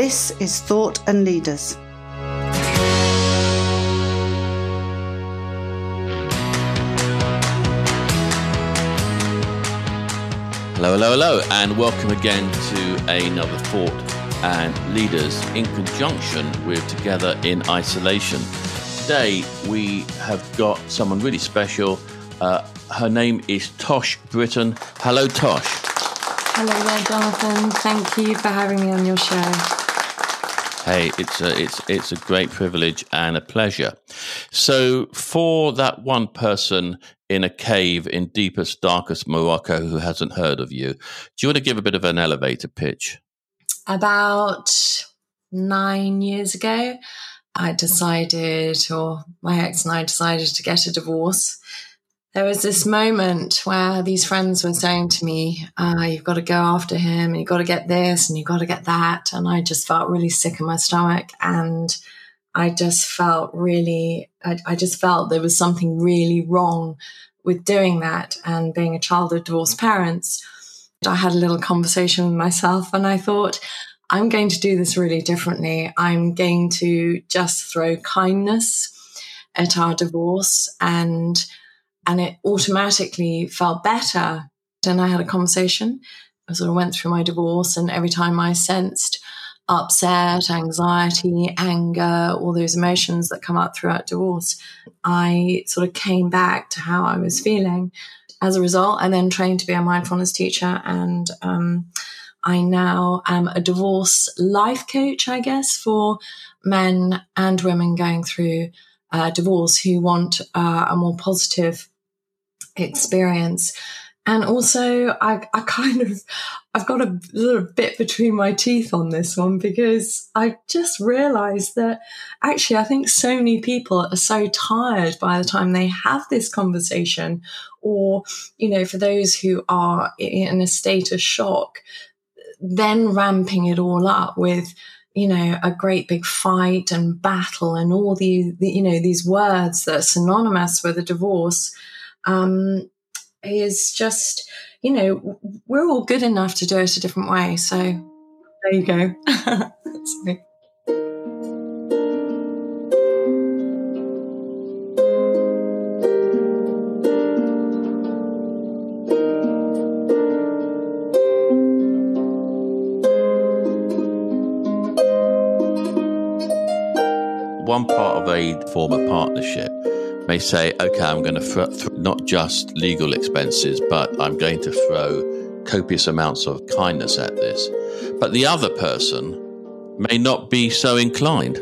This is Thought and Leaders. Hello, hello, hello, and welcome again to another Thought and Leaders in conjunction with Together in Isolation. Today we have got someone really special. Uh, her name is Tosh Brittan. Hello, Tosh. Hello there, Jonathan. Thank you for having me on your show. Hey, it's a, it's it's a great privilege and a pleasure. So, for that one person in a cave in deepest, darkest Morocco who hasn't heard of you, do you want to give a bit of an elevator pitch? About nine years ago, I decided, or my ex and I decided to get a divorce. There was this moment where these friends were saying to me, uh, You've got to go after him, and you've got to get this, and you've got to get that. And I just felt really sick in my stomach. And I just felt really, I, I just felt there was something really wrong with doing that and being a child of divorced parents. I had a little conversation with myself and I thought, I'm going to do this really differently. I'm going to just throw kindness at our divorce and and it automatically felt better. And I had a conversation. I sort of went through my divorce and every time I sensed upset, anxiety, anger, all those emotions that come up throughout divorce, I sort of came back to how I was feeling. As a result, I then trained to be a mindfulness teacher and um, I now am a divorce life coach, I guess, for men and women going through uh, divorce who want uh, a more positive experience and also, I, I kind of, I've got a little bit between my teeth on this one because I just realized that actually, I think so many people are so tired by the time they have this conversation, or, you know, for those who are in a state of shock, then ramping it all up with, you know, a great big fight and battle and all these, you know, these words that are synonymous with a divorce. Um, is just, you know, we're all good enough to do it a different way. So there you go. One part of a former partnership may say, okay, I'm going to throw not just legal expenses, but I'm going to throw copious amounts of kindness at this. But the other person may not be so inclined.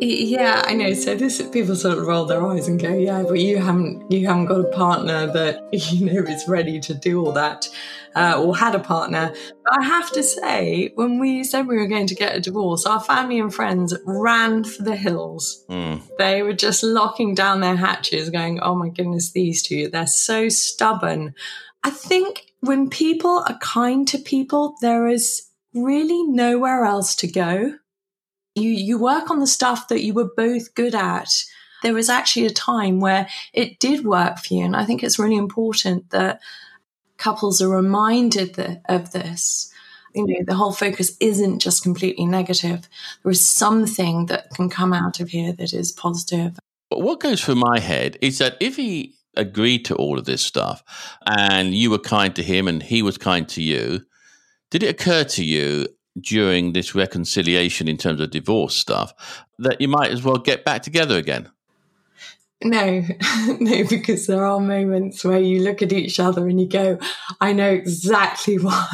Yeah, I know. So this people sort of roll their eyes and go, "Yeah, but you haven't you haven't got a partner that you know is ready to do all that, uh, or had a partner." But I have to say, when we said we were going to get a divorce, our family and friends ran for the hills. Mm. They were just locking down their hatches, going, "Oh my goodness, these two! They're so stubborn." I think when people are kind to people, there is really nowhere else to go you you work on the stuff that you were both good at. There was actually a time where it did work for you and i think it's really important that couples are reminded of this. You know the whole focus isn't just completely negative. There is something that can come out of here that is positive. But what goes through my head is that if he agreed to all of this stuff and you were kind to him and he was kind to you did it occur to you during this reconciliation in terms of divorce stuff that you might as well get back together again? No, no, because there are moments where you look at each other and you go, I know exactly why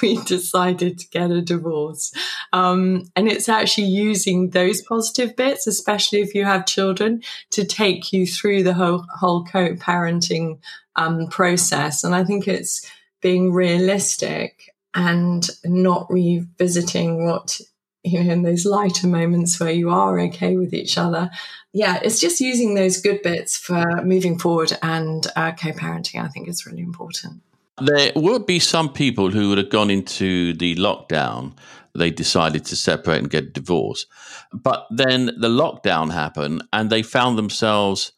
we decided to get a divorce. Um, and it's actually using those positive bits, especially if you have children, to take you through the whole, whole co parenting um, process. And I think it's being realistic and not revisiting what you know in those lighter moments where you are okay with each other. Yeah it's just using those good bits for moving forward and uh, co-parenting i think is really important. There would be some people who would have gone into the lockdown. They decided to separate and get a divorce but then the lockdown happened and they found themselves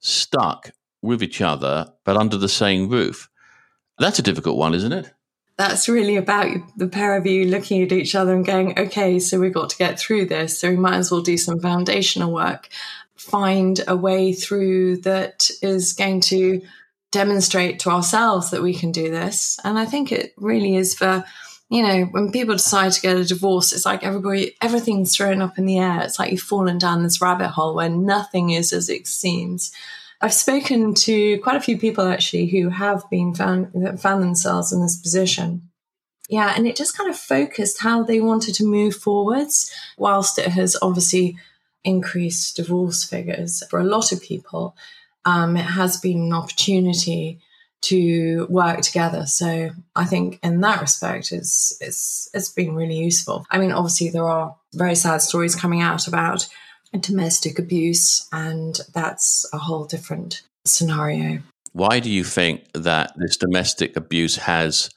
stuck with each other but under the same roof. That's a difficult one isn't it that's really about the pair of you looking at each other and going, okay, so we've got to get through this. So we might as well do some foundational work, find a way through that is going to demonstrate to ourselves that we can do this. And I think it really is for, you know, when people decide to get a divorce, it's like everybody, everything's thrown up in the air. It's like you've fallen down this rabbit hole where nothing is as it seems. I've spoken to quite a few people actually who have been found found themselves in this position. Yeah, and it just kind of focused how they wanted to move forwards, whilst it has obviously increased divorce figures for a lot of people. Um, it has been an opportunity to work together. So I think in that respect, it's it's it's been really useful. I mean, obviously there are very sad stories coming out about domestic abuse, and that's a whole different scenario. Why do you think that this domestic abuse has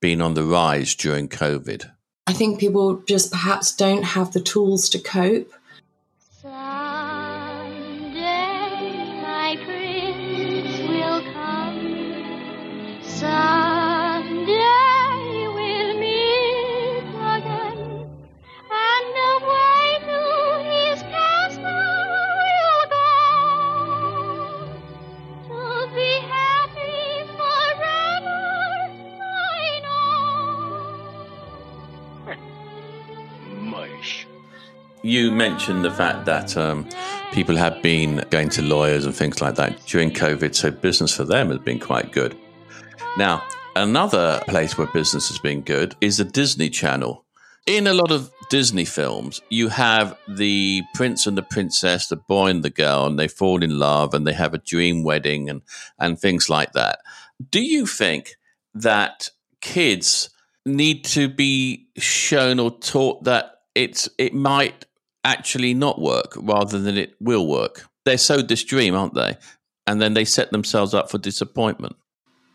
been on the rise during COVID? I think people just perhaps don't have the tools to cope. You mentioned the fact that um, people have been going to lawyers and things like that during COVID, so business for them has been quite good. Now, another place where business has been good is the Disney Channel. In a lot of Disney films, you have the prince and the princess, the boy and the girl, and they fall in love and they have a dream wedding and, and things like that. Do you think that kids need to be shown or taught that it's it might actually not work rather than it will work. They're so this dream, aren't they? And then they set themselves up for disappointment.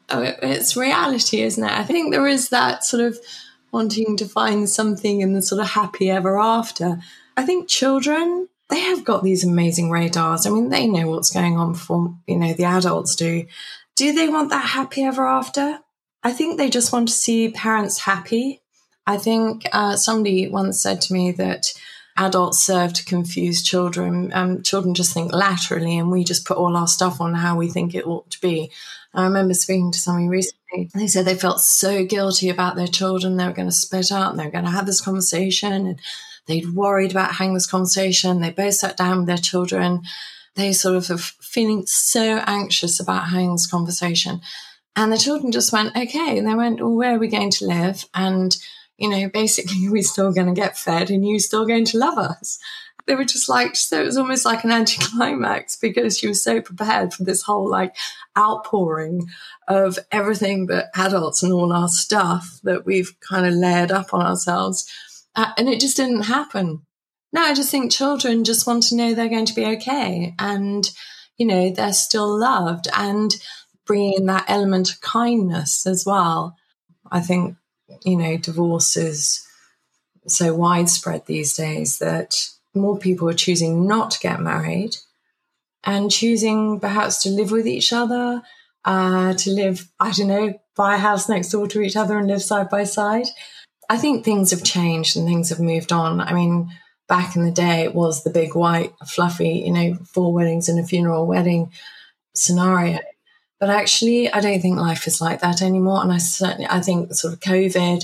Oh, it's reality, isn't it? I think there is that sort of wanting to find something in the sort of happy ever after. I think children, they have got these amazing radars. I mean, they know what's going on before, you know, the adults do. Do they want that happy ever after? I think they just want to see parents happy. I think uh, somebody once said to me that adults serve to confuse children. Um, children just think laterally, and we just put all our stuff on how we think it ought to be. I remember speaking to somebody recently. They said they felt so guilty about their children. They were going to split up. And they were going to have this conversation, and they'd worried about having this conversation. They both sat down with their children. They sort of are feeling so anxious about having this conversation. And the children just went, okay. And they went, well, where are we going to live? And you know, basically we're still going to get fed and you're still going to love us. They were just like, so it was almost like an anticlimax because she was so prepared for this whole like outpouring of everything but adults and all our stuff that we've kind of layered up on ourselves. Uh, and it just didn't happen. No, I just think children just want to know they're going to be okay and, you know, they're still loved and bringing in that element of kindness as well. I think you know, divorce is so widespread these days that more people are choosing not to get married and choosing perhaps to live with each other, uh, to live, I don't know, buy a house next door to each other and live side by side. I think things have changed and things have moved on. I mean, back in the day, it was the big white, fluffy, you know, four weddings and a funeral wedding scenario. But actually, I don't think life is like that anymore. And I certainly, I think sort of COVID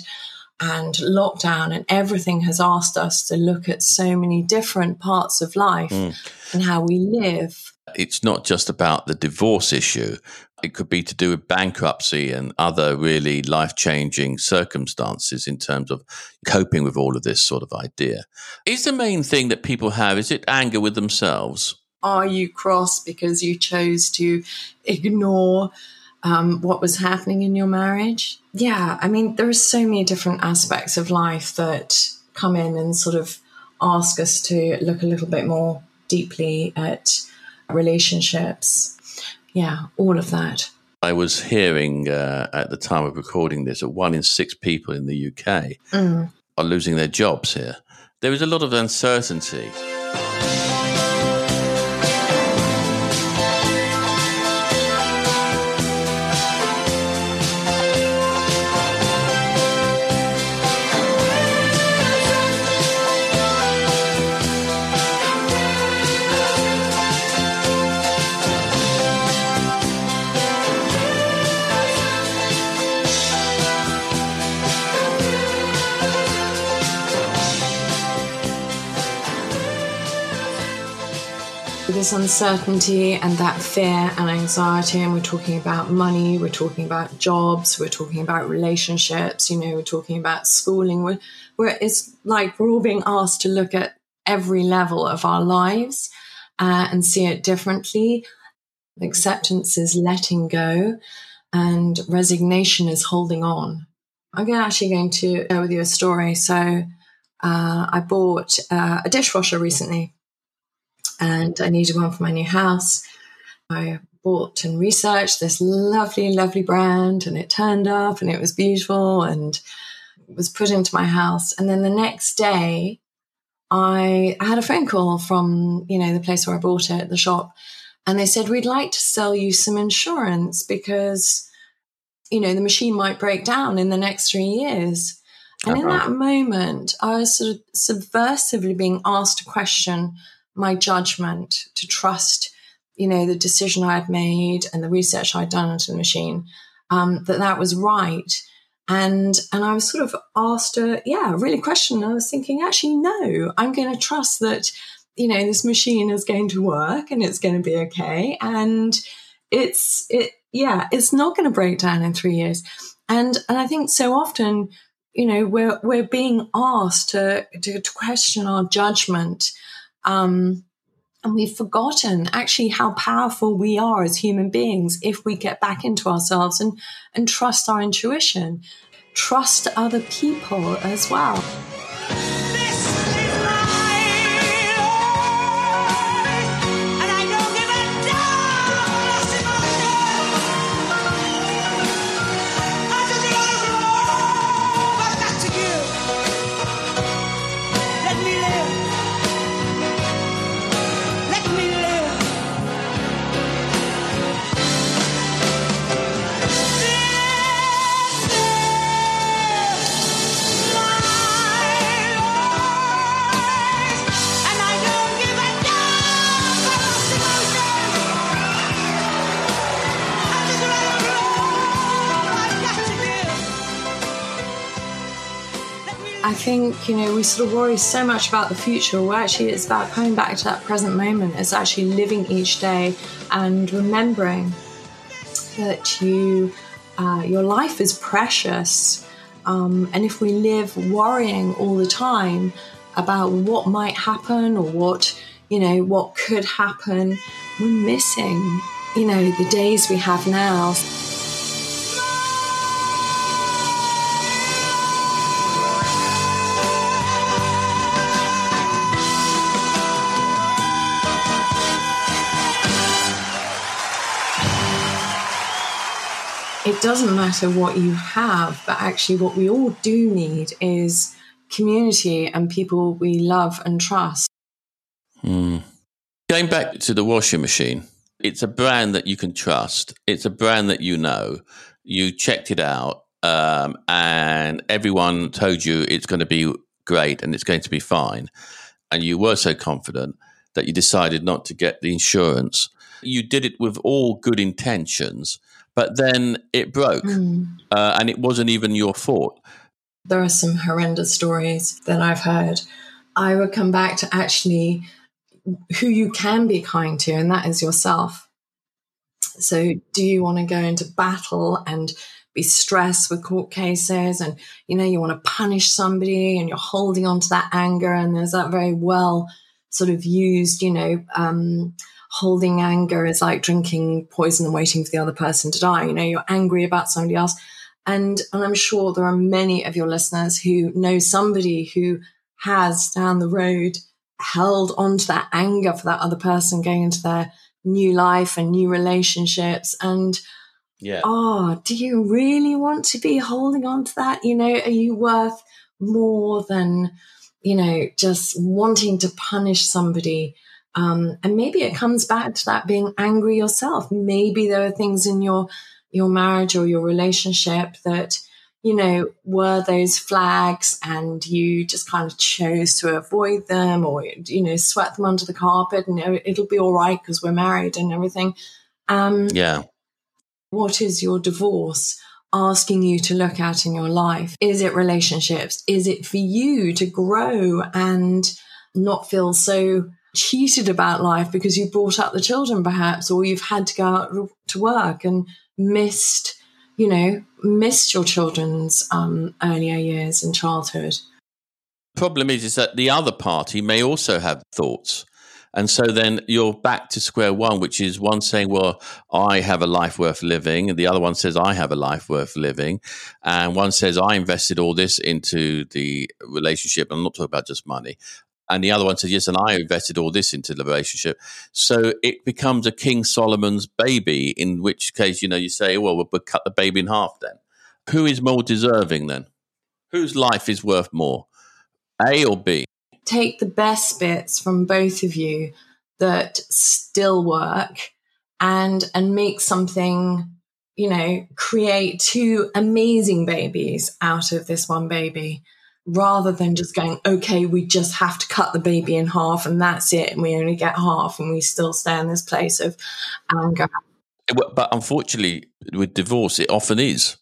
and lockdown and everything has asked us to look at so many different parts of life mm. and how we live. It's not just about the divorce issue. It could be to do with bankruptcy and other really life changing circumstances in terms of coping with all of this sort of idea. Is the main thing that people have, is it anger with themselves? Are you cross because you chose to ignore um, what was happening in your marriage? Yeah, I mean, there are so many different aspects of life that come in and sort of ask us to look a little bit more deeply at relationships. Yeah, all of that. I was hearing uh, at the time of recording this that one in six people in the UK mm. are losing their jobs here. There is a lot of uncertainty. Uncertainty and that fear and anxiety, and we're talking about money, we're talking about jobs, we're talking about relationships, you know, we're talking about schooling. We're, we're, it's like we're all being asked to look at every level of our lives uh, and see it differently. Acceptance is letting go, and resignation is holding on. I'm actually going to share with you a story. So, uh, I bought uh, a dishwasher recently and I needed one for my new house. I bought and researched this lovely, lovely brand, and it turned up and it was beautiful and was put into my house. And then the next day, I had a phone call from, you know, the place where I bought it, the shop, and they said, We'd like to sell you some insurance because, you know, the machine might break down in the next three years. And in uh-huh. that moment, I was sort of subversively being asked a question my judgment, to trust, you know, the decision I had made and the research I'd done into the machine, um, that that was right and and I was sort of asked a yeah really question. I was thinking actually no, I'm going to trust that you know this machine is going to work and it's going to be okay, and it's it yeah it's not going to break down in three years, and and I think so often you know we're we're being asked to to, to question our judgment. Um, and we've forgotten actually how powerful we are as human beings if we get back into ourselves and, and trust our intuition, trust other people as well. Think, you know, we sort of worry so much about the future. Well, actually, it's about coming back to that present moment. It's actually living each day and remembering that you, uh, your life is precious. Um, and if we live worrying all the time about what might happen or what, you know, what could happen, we're missing, you know, the days we have now. It doesn't matter what you have, but actually, what we all do need is community and people we love and trust. Mm. Going back to the washing machine, it's a brand that you can trust. It's a brand that you know. You checked it out, um, and everyone told you it's going to be great and it's going to be fine. And you were so confident that you decided not to get the insurance. You did it with all good intentions but then it broke mm. uh, and it wasn't even your fault. There are some horrendous stories that I've heard. I would come back to actually who you can be kind to, and that is yourself. So, do you want to go into battle and be stressed with court cases and you know you want to punish somebody and you're holding on to that anger and there's that very well sort of used you know um, holding anger is like drinking poison and waiting for the other person to die. You know, you're angry about somebody else. And, and I'm sure there are many of your listeners who know somebody who has down the road held onto that anger for that other person going into their new life and new relationships. And, yeah. Oh, do you really want to be holding on to that? You know, are you worth more than, you know, just wanting to punish somebody um, and maybe it comes back to that being angry yourself. Maybe there are things in your your marriage or your relationship that you know were those flags, and you just kind of chose to avoid them, or you know sweat them under the carpet, and it'll be all right because we're married and everything. Um, yeah. What is your divorce? asking you to look at in your life? Is it relationships? Is it for you to grow and not feel so cheated about life because you brought up the children perhaps or you've had to go out to work and missed you know missed your children's um, earlier years and childhood problem is is that the other party may also have thoughts and so then you're back to square one, which is one saying, well, I have a life worth living. And the other one says, I have a life worth living. And one says, I invested all this into the relationship. I'm not talking about just money. And the other one says, yes, and I invested all this into the relationship. So it becomes a King Solomon's baby, in which case, you know, you say, well, we'll cut the baby in half then. Who is more deserving then? Whose life is worth more? A or B? take the best bits from both of you that still work and and make something you know create two amazing babies out of this one baby rather than just going okay we just have to cut the baby in half and that's it and we only get half and we still stay in this place of anger. But unfortunately with divorce it often is.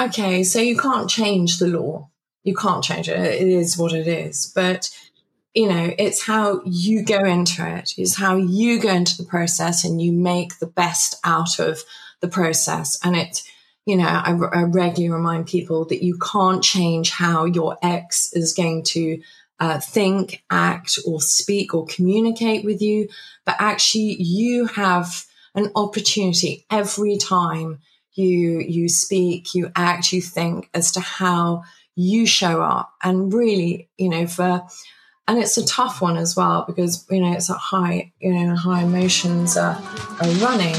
Okay so you can't change the law. You can't change it. It is what it is. But you know, it's how you go into it, it's how you go into the process and you make the best out of the process. And it, you know, I, I regularly remind people that you can't change how your ex is going to uh, think, act, or speak or communicate with you, but actually you have an opportunity every time you you speak, you act, you think as to how you show up. And really, you know, for and it's a tough one as well because you know it's a high you know high emotions are, are running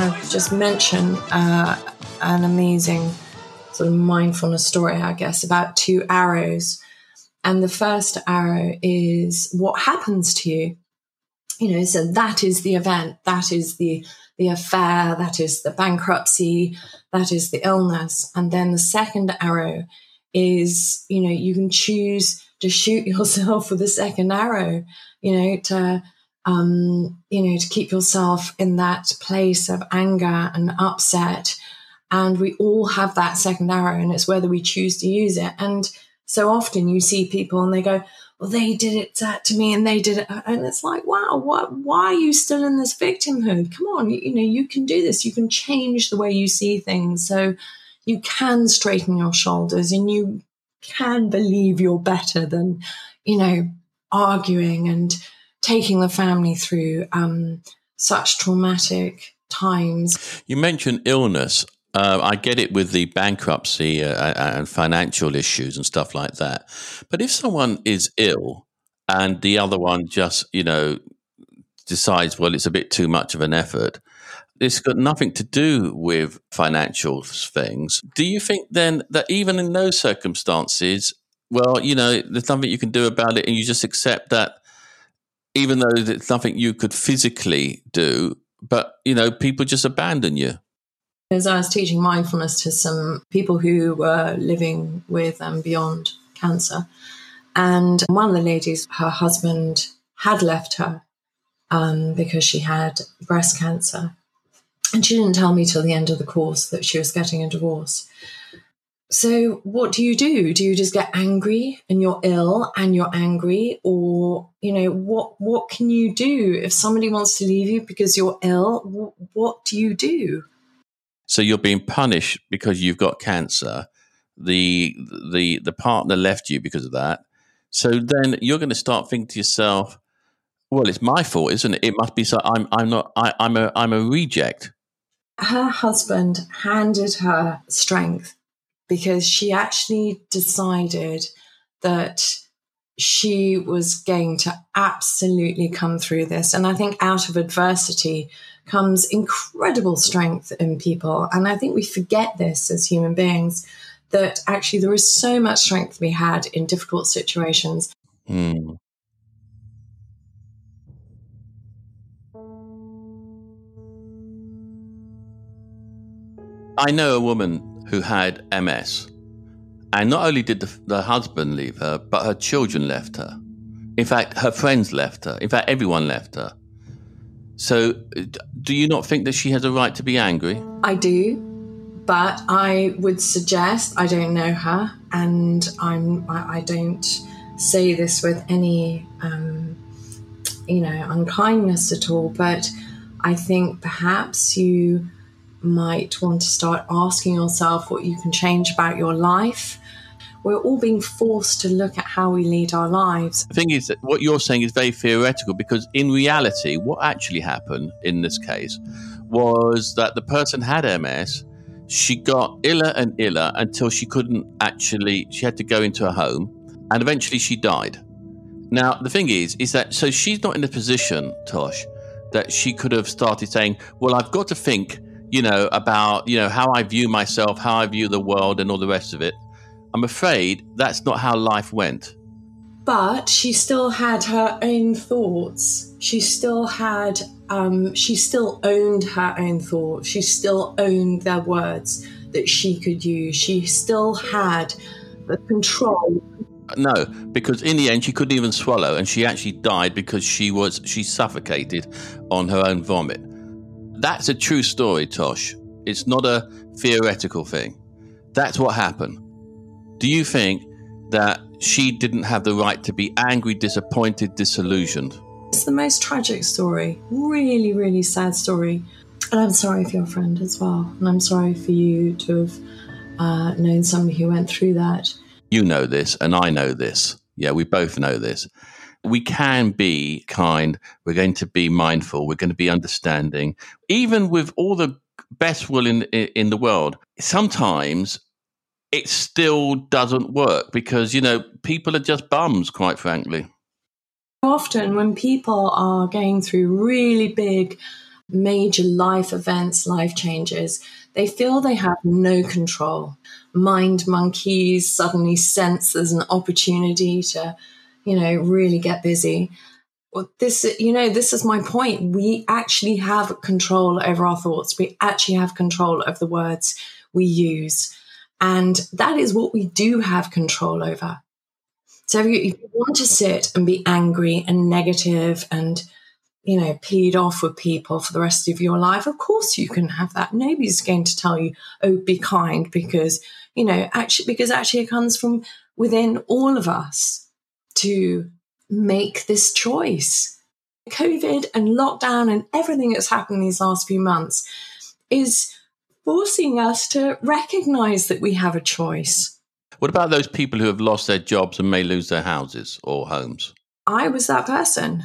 of just mention uh, an amazing sort of mindfulness story, I guess, about two arrows. And the first arrow is what happens to you. You know, so that is the event, that is the the affair, that is the bankruptcy, that is the illness. And then the second arrow is, you know, you can choose to shoot yourself with the second arrow, you know, to um, you know, to keep yourself in that place of anger and upset. And we all have that second arrow, and it's whether we choose to use it. And so often you see people and they go, well, they did it to me and they did it. And it's like, wow, what, why are you still in this victimhood? Come on, you, you know, you can do this. You can change the way you see things. So you can straighten your shoulders and you can believe you're better than, you know, arguing and taking the family through um, such traumatic times. You mentioned illness. Uh, I get it with the bankruptcy uh, and financial issues and stuff like that. But if someone is ill and the other one just, you know, decides, well, it's a bit too much of an effort, it's got nothing to do with financial things. Do you think then that even in those circumstances, well, you know, there's nothing you can do about it and you just accept that even though it's nothing you could physically do, but you know, people just abandon you. As I was teaching mindfulness to some people who were living with and um, beyond cancer, and one of the ladies, her husband had left her um, because she had breast cancer. And she didn't tell me till the end of the course that she was getting a divorce. So, what do you do? Do you just get angry and you're ill and you're angry, or you know what? What can you do if somebody wants to leave you because you're ill? What do you do? So you're being punished because you've got cancer. The the the partner left you because of that. So then you're going to start thinking to yourself, "Well, it's my fault, isn't it? It must be so. I'm I'm not. I, I'm a I'm a reject." Her husband handed her strength because she actually decided that she was going to absolutely come through this. And I think out of adversity comes incredible strength in people. And I think we forget this as human beings that actually there is so much strength to be had in difficult situations. Mm. I know a woman who had MS, and not only did the, the husband leave her, but her children left her. In fact, her friends left her. In fact, everyone left her. So, do you not think that she has a right to be angry? I do, but I would suggest I don't know her, and I'm I, I don't say this with any um, you know unkindness at all. But I think perhaps you might want to start asking yourself what you can change about your life we're all being forced to look at how we lead our lives. The thing is that what you're saying is very theoretical because in reality, what actually happened in this case was that the person had MS. She got iller and iller until she couldn't actually, she had to go into a home and eventually she died. Now, the thing is, is that so she's not in a position, Tosh, that she could have started saying, Well, I've got to think, you know, about, you know, how I view myself, how I view the world, and all the rest of it. I'm afraid that's not how life went. But she still had her own thoughts. She still had, um, she still owned her own thoughts. She still owned their words that she could use. She still had the control. No, because in the end she couldn't even swallow, and she actually died because she was she suffocated on her own vomit. That's a true story, Tosh. It's not a theoretical thing. That's what happened. Do you think that she didn't have the right to be angry, disappointed, disillusioned? It's the most tragic story. Really, really sad story. And I'm sorry for your friend as well. And I'm sorry for you to have uh, known somebody who went through that. You know this, and I know this. Yeah, we both know this. We can be kind. We're going to be mindful. We're going to be understanding. Even with all the best will in in the world, sometimes it still doesn't work because, you know, people are just bums, quite frankly. Often, when people are going through really big, major life events, life changes, they feel they have no control. Mind monkeys suddenly sense there's an opportunity to, you know, really get busy. Well, this, you know, this is my point. We actually have control over our thoughts. We actually have control of the words we use. And that is what we do have control over. So if you, if you want to sit and be angry and negative and you know, peed off with people for the rest of your life, of course you can have that. Nobody's going to tell you, oh, be kind because, you know, actually, because actually it comes from within all of us to make this choice. COVID and lockdown and everything that's happened these last few months is forcing us to recognize that we have a choice. What about those people who have lost their jobs and may lose their houses or homes? I was that person.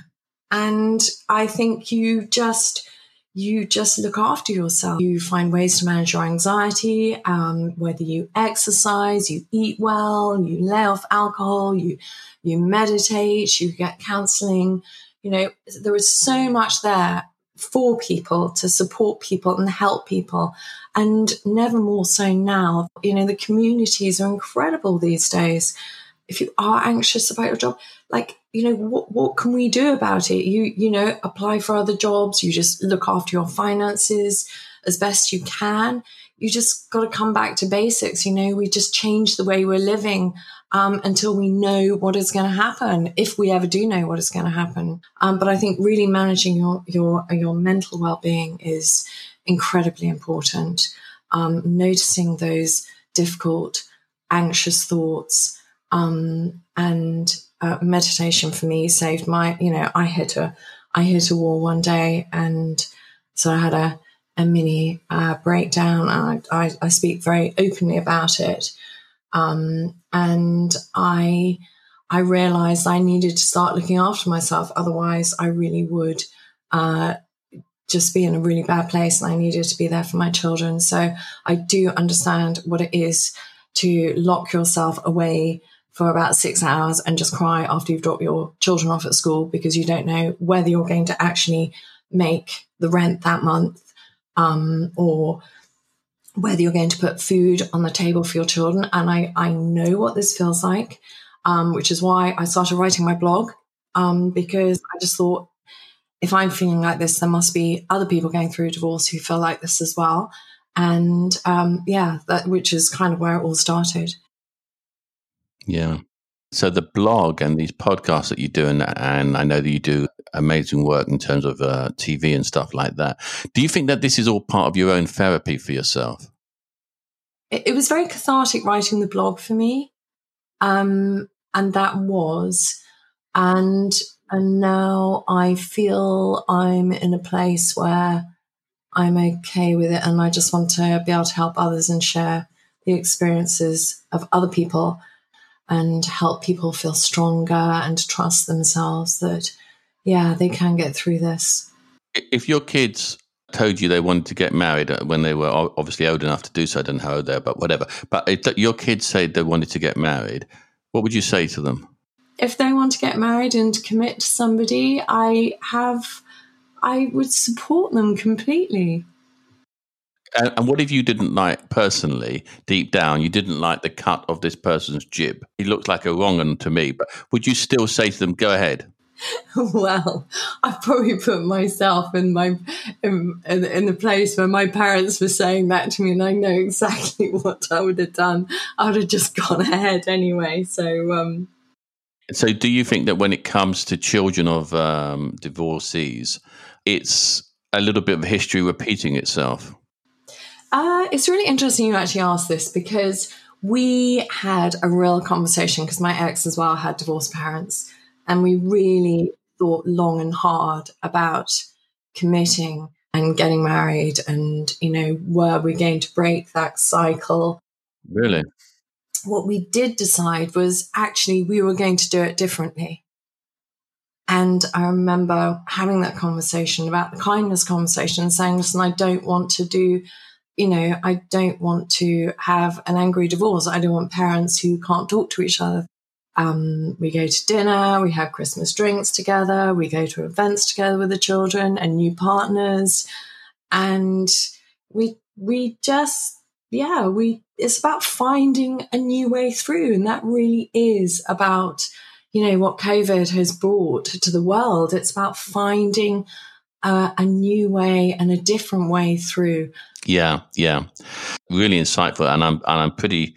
And I think you just you just look after yourself. You find ways to manage your anxiety, um, whether you exercise, you eat well, you lay off alcohol, you you meditate, you get counseling. You know, there is so much there for people to support people and help people and never more so now. You know, the communities are incredible these days. If you are anxious about your job, like, you know, what, what can we do about it? You, you know, apply for other jobs. You just look after your finances as best you can. You just got to come back to basics. You know, we just change the way we're living um, until we know what is going to happen, if we ever do know what is going to happen. Um, but I think really managing your your your mental well being is incredibly important. Um, noticing those difficult, anxious thoughts, um, and uh, meditation for me saved my. You know, I hit a I hit a wall one day, and so I had a a mini uh, breakdown. I, I, I speak very openly about it. Um, and I, I realized I needed to start looking after myself. Otherwise, I really would uh, just be in a really bad place and I needed to be there for my children. So I do understand what it is to lock yourself away for about six hours and just cry after you've dropped your children off at school because you don't know whether you're going to actually make the rent that month um, or whether you're going to put food on the table for your children. And I, I know what this feels like, um, which is why I started writing my blog um, because I just thought if I'm feeling like this, there must be other people going through divorce who feel like this as well. And um, yeah, that which is kind of where it all started. Yeah. So the blog and these podcasts that you do, and, and I know that you do amazing work in terms of uh, TV and stuff like that. Do you think that this is all part of your own therapy for yourself? It, it was very cathartic writing the blog for me, um, and that was, and and now I feel I'm in a place where I'm okay with it, and I just want to be able to help others and share the experiences of other people and help people feel stronger and trust themselves that, yeah, they can get through this. If your kids told you they wanted to get married uh, when they were obviously old enough to do so, I don't know how old they are, but whatever. But if your kids said they wanted to get married, what would you say to them? If they want to get married and commit to somebody, I have, I would support them completely. And, and, what if you didn't like personally, deep down, you didn't like the cut of this person's jib? He looked like a wrong one to me, but would you still say to them, go ahead? Well, I've probably put myself in my in, in, in, the place where my parents were saying that to me, and I know exactly what I would have done. I would have just gone ahead anyway. So, um, so do you think that when it comes to children of um, divorcees, it's a little bit of history repeating itself? Uh, it's really interesting you actually asked this because we had a real conversation because my ex as well had divorced parents, and we really thought long and hard about committing and getting married, and you know, were we going to break that cycle? Really? What we did decide was actually we were going to do it differently. And I remember having that conversation about the kindness conversation saying, listen, I don't want to do you know, I don't want to have an angry divorce. I don't want parents who can't talk to each other. Um, we go to dinner, we have Christmas drinks together, we go to events together with the children and new partners, and we we just yeah we it's about finding a new way through, and that really is about you know what COVID has brought to the world. It's about finding a, a new way and a different way through. Yeah, yeah, really insightful, and I'm and I'm pretty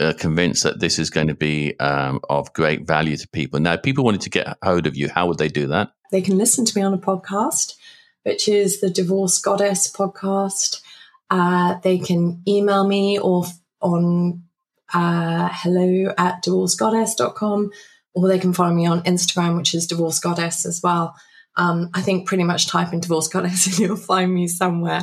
uh, convinced that this is going to be um, of great value to people. Now, people wanted to get hold of you. How would they do that? They can listen to me on a podcast, which is the Divorce Goddess podcast. Uh, they can email me or on uh, hello at divorcegoddess.com, or they can follow me on Instagram, which is Divorce Goddess as well. Um, I think pretty much type in divorce goddess and you'll find me somewhere.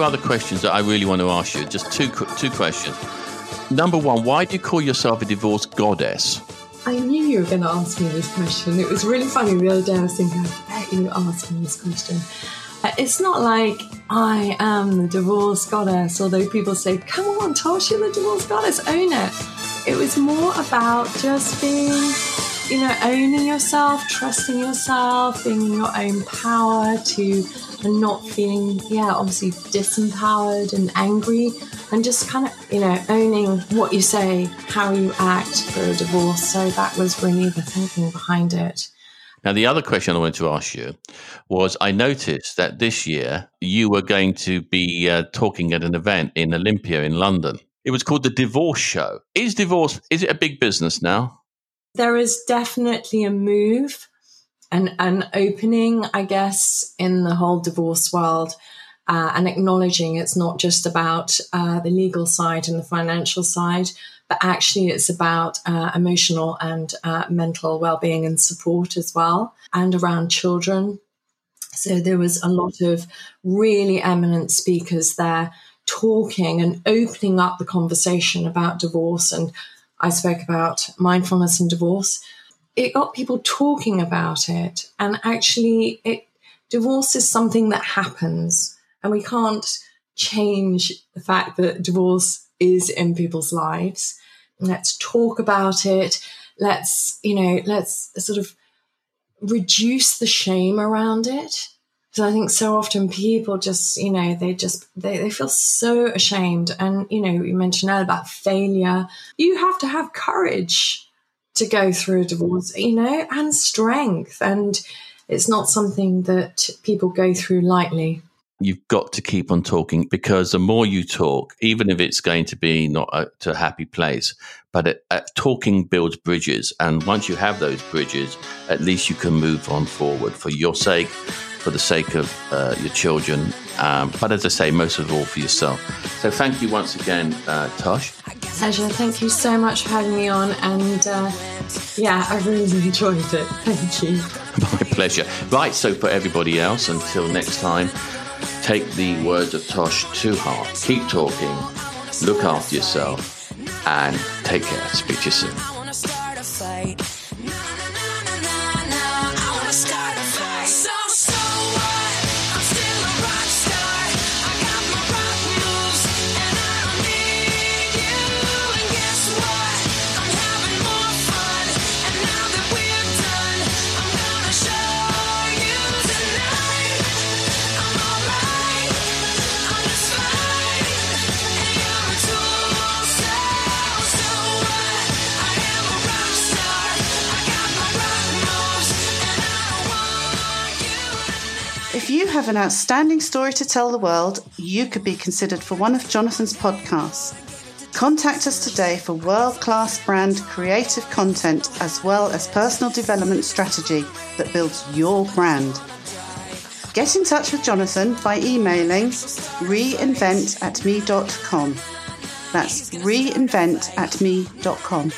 Two other questions that I really want to ask you. Just two two questions. Number one, why do you call yourself a divorce goddess? I knew you were going to ask me this question. It was really funny the other day. I was thinking, I bet you asked me this question. Uh, it's not like I am the divorce goddess, although people say, come on, Tosh, you're the divorce goddess, own it. It was more about just being, you know, owning yourself, trusting yourself, being in your own power to and not feeling, yeah, obviously disempowered and angry, and just kind of, you know, owning what you say, how you act for a divorce. So that was really the thinking behind it. Now, the other question I wanted to ask you was I noticed that this year you were going to be uh, talking at an event in Olympia in London. It was called the Divorce Show. Is divorce, is it a big business now? There is definitely a move an, an opening, I guess, in the whole divorce world. Uh, and acknowledging it's not just about uh, the legal side and the financial side, but actually it's about uh, emotional and uh, mental well-being and support as well, and around children. So there was a lot of really eminent speakers there talking and opening up the conversation about divorce. And I spoke about mindfulness and divorce it got people talking about it. And actually, it divorce is something that happens, and we can't change the fact that divorce is in people's lives. Let's talk about it. let's, you know, let's sort of reduce the shame around it. Because I think so often people just, you know, they just they, they feel so ashamed. And, you know, you mentioned earlier about failure. You have to have courage to go through a divorce, you know, and strength. And it's not something that people go through lightly you've got to keep on talking because the more you talk, even if it's going to be not a, to a happy place, but it, uh, talking builds bridges. And once you have those bridges, at least you can move on forward for your sake, for the sake of uh, your children. Um, but as I say, most of all for yourself. So thank you once again, uh, Tosh. Pleasure. Thank you so much for having me on. And uh, yeah, I really enjoyed it. Thank you. My pleasure. Right. So for everybody else, until next time take the words of Tosh to heart. Keep talking, look after yourself, and take care. Speak to you soon. You have an outstanding story to tell the world, you could be considered for one of Jonathan's podcasts. Contact us today for world class brand creative content as well as personal development strategy that builds your brand. Get in touch with Jonathan by emailing reinvent at me.com. That's reinvent at me.com.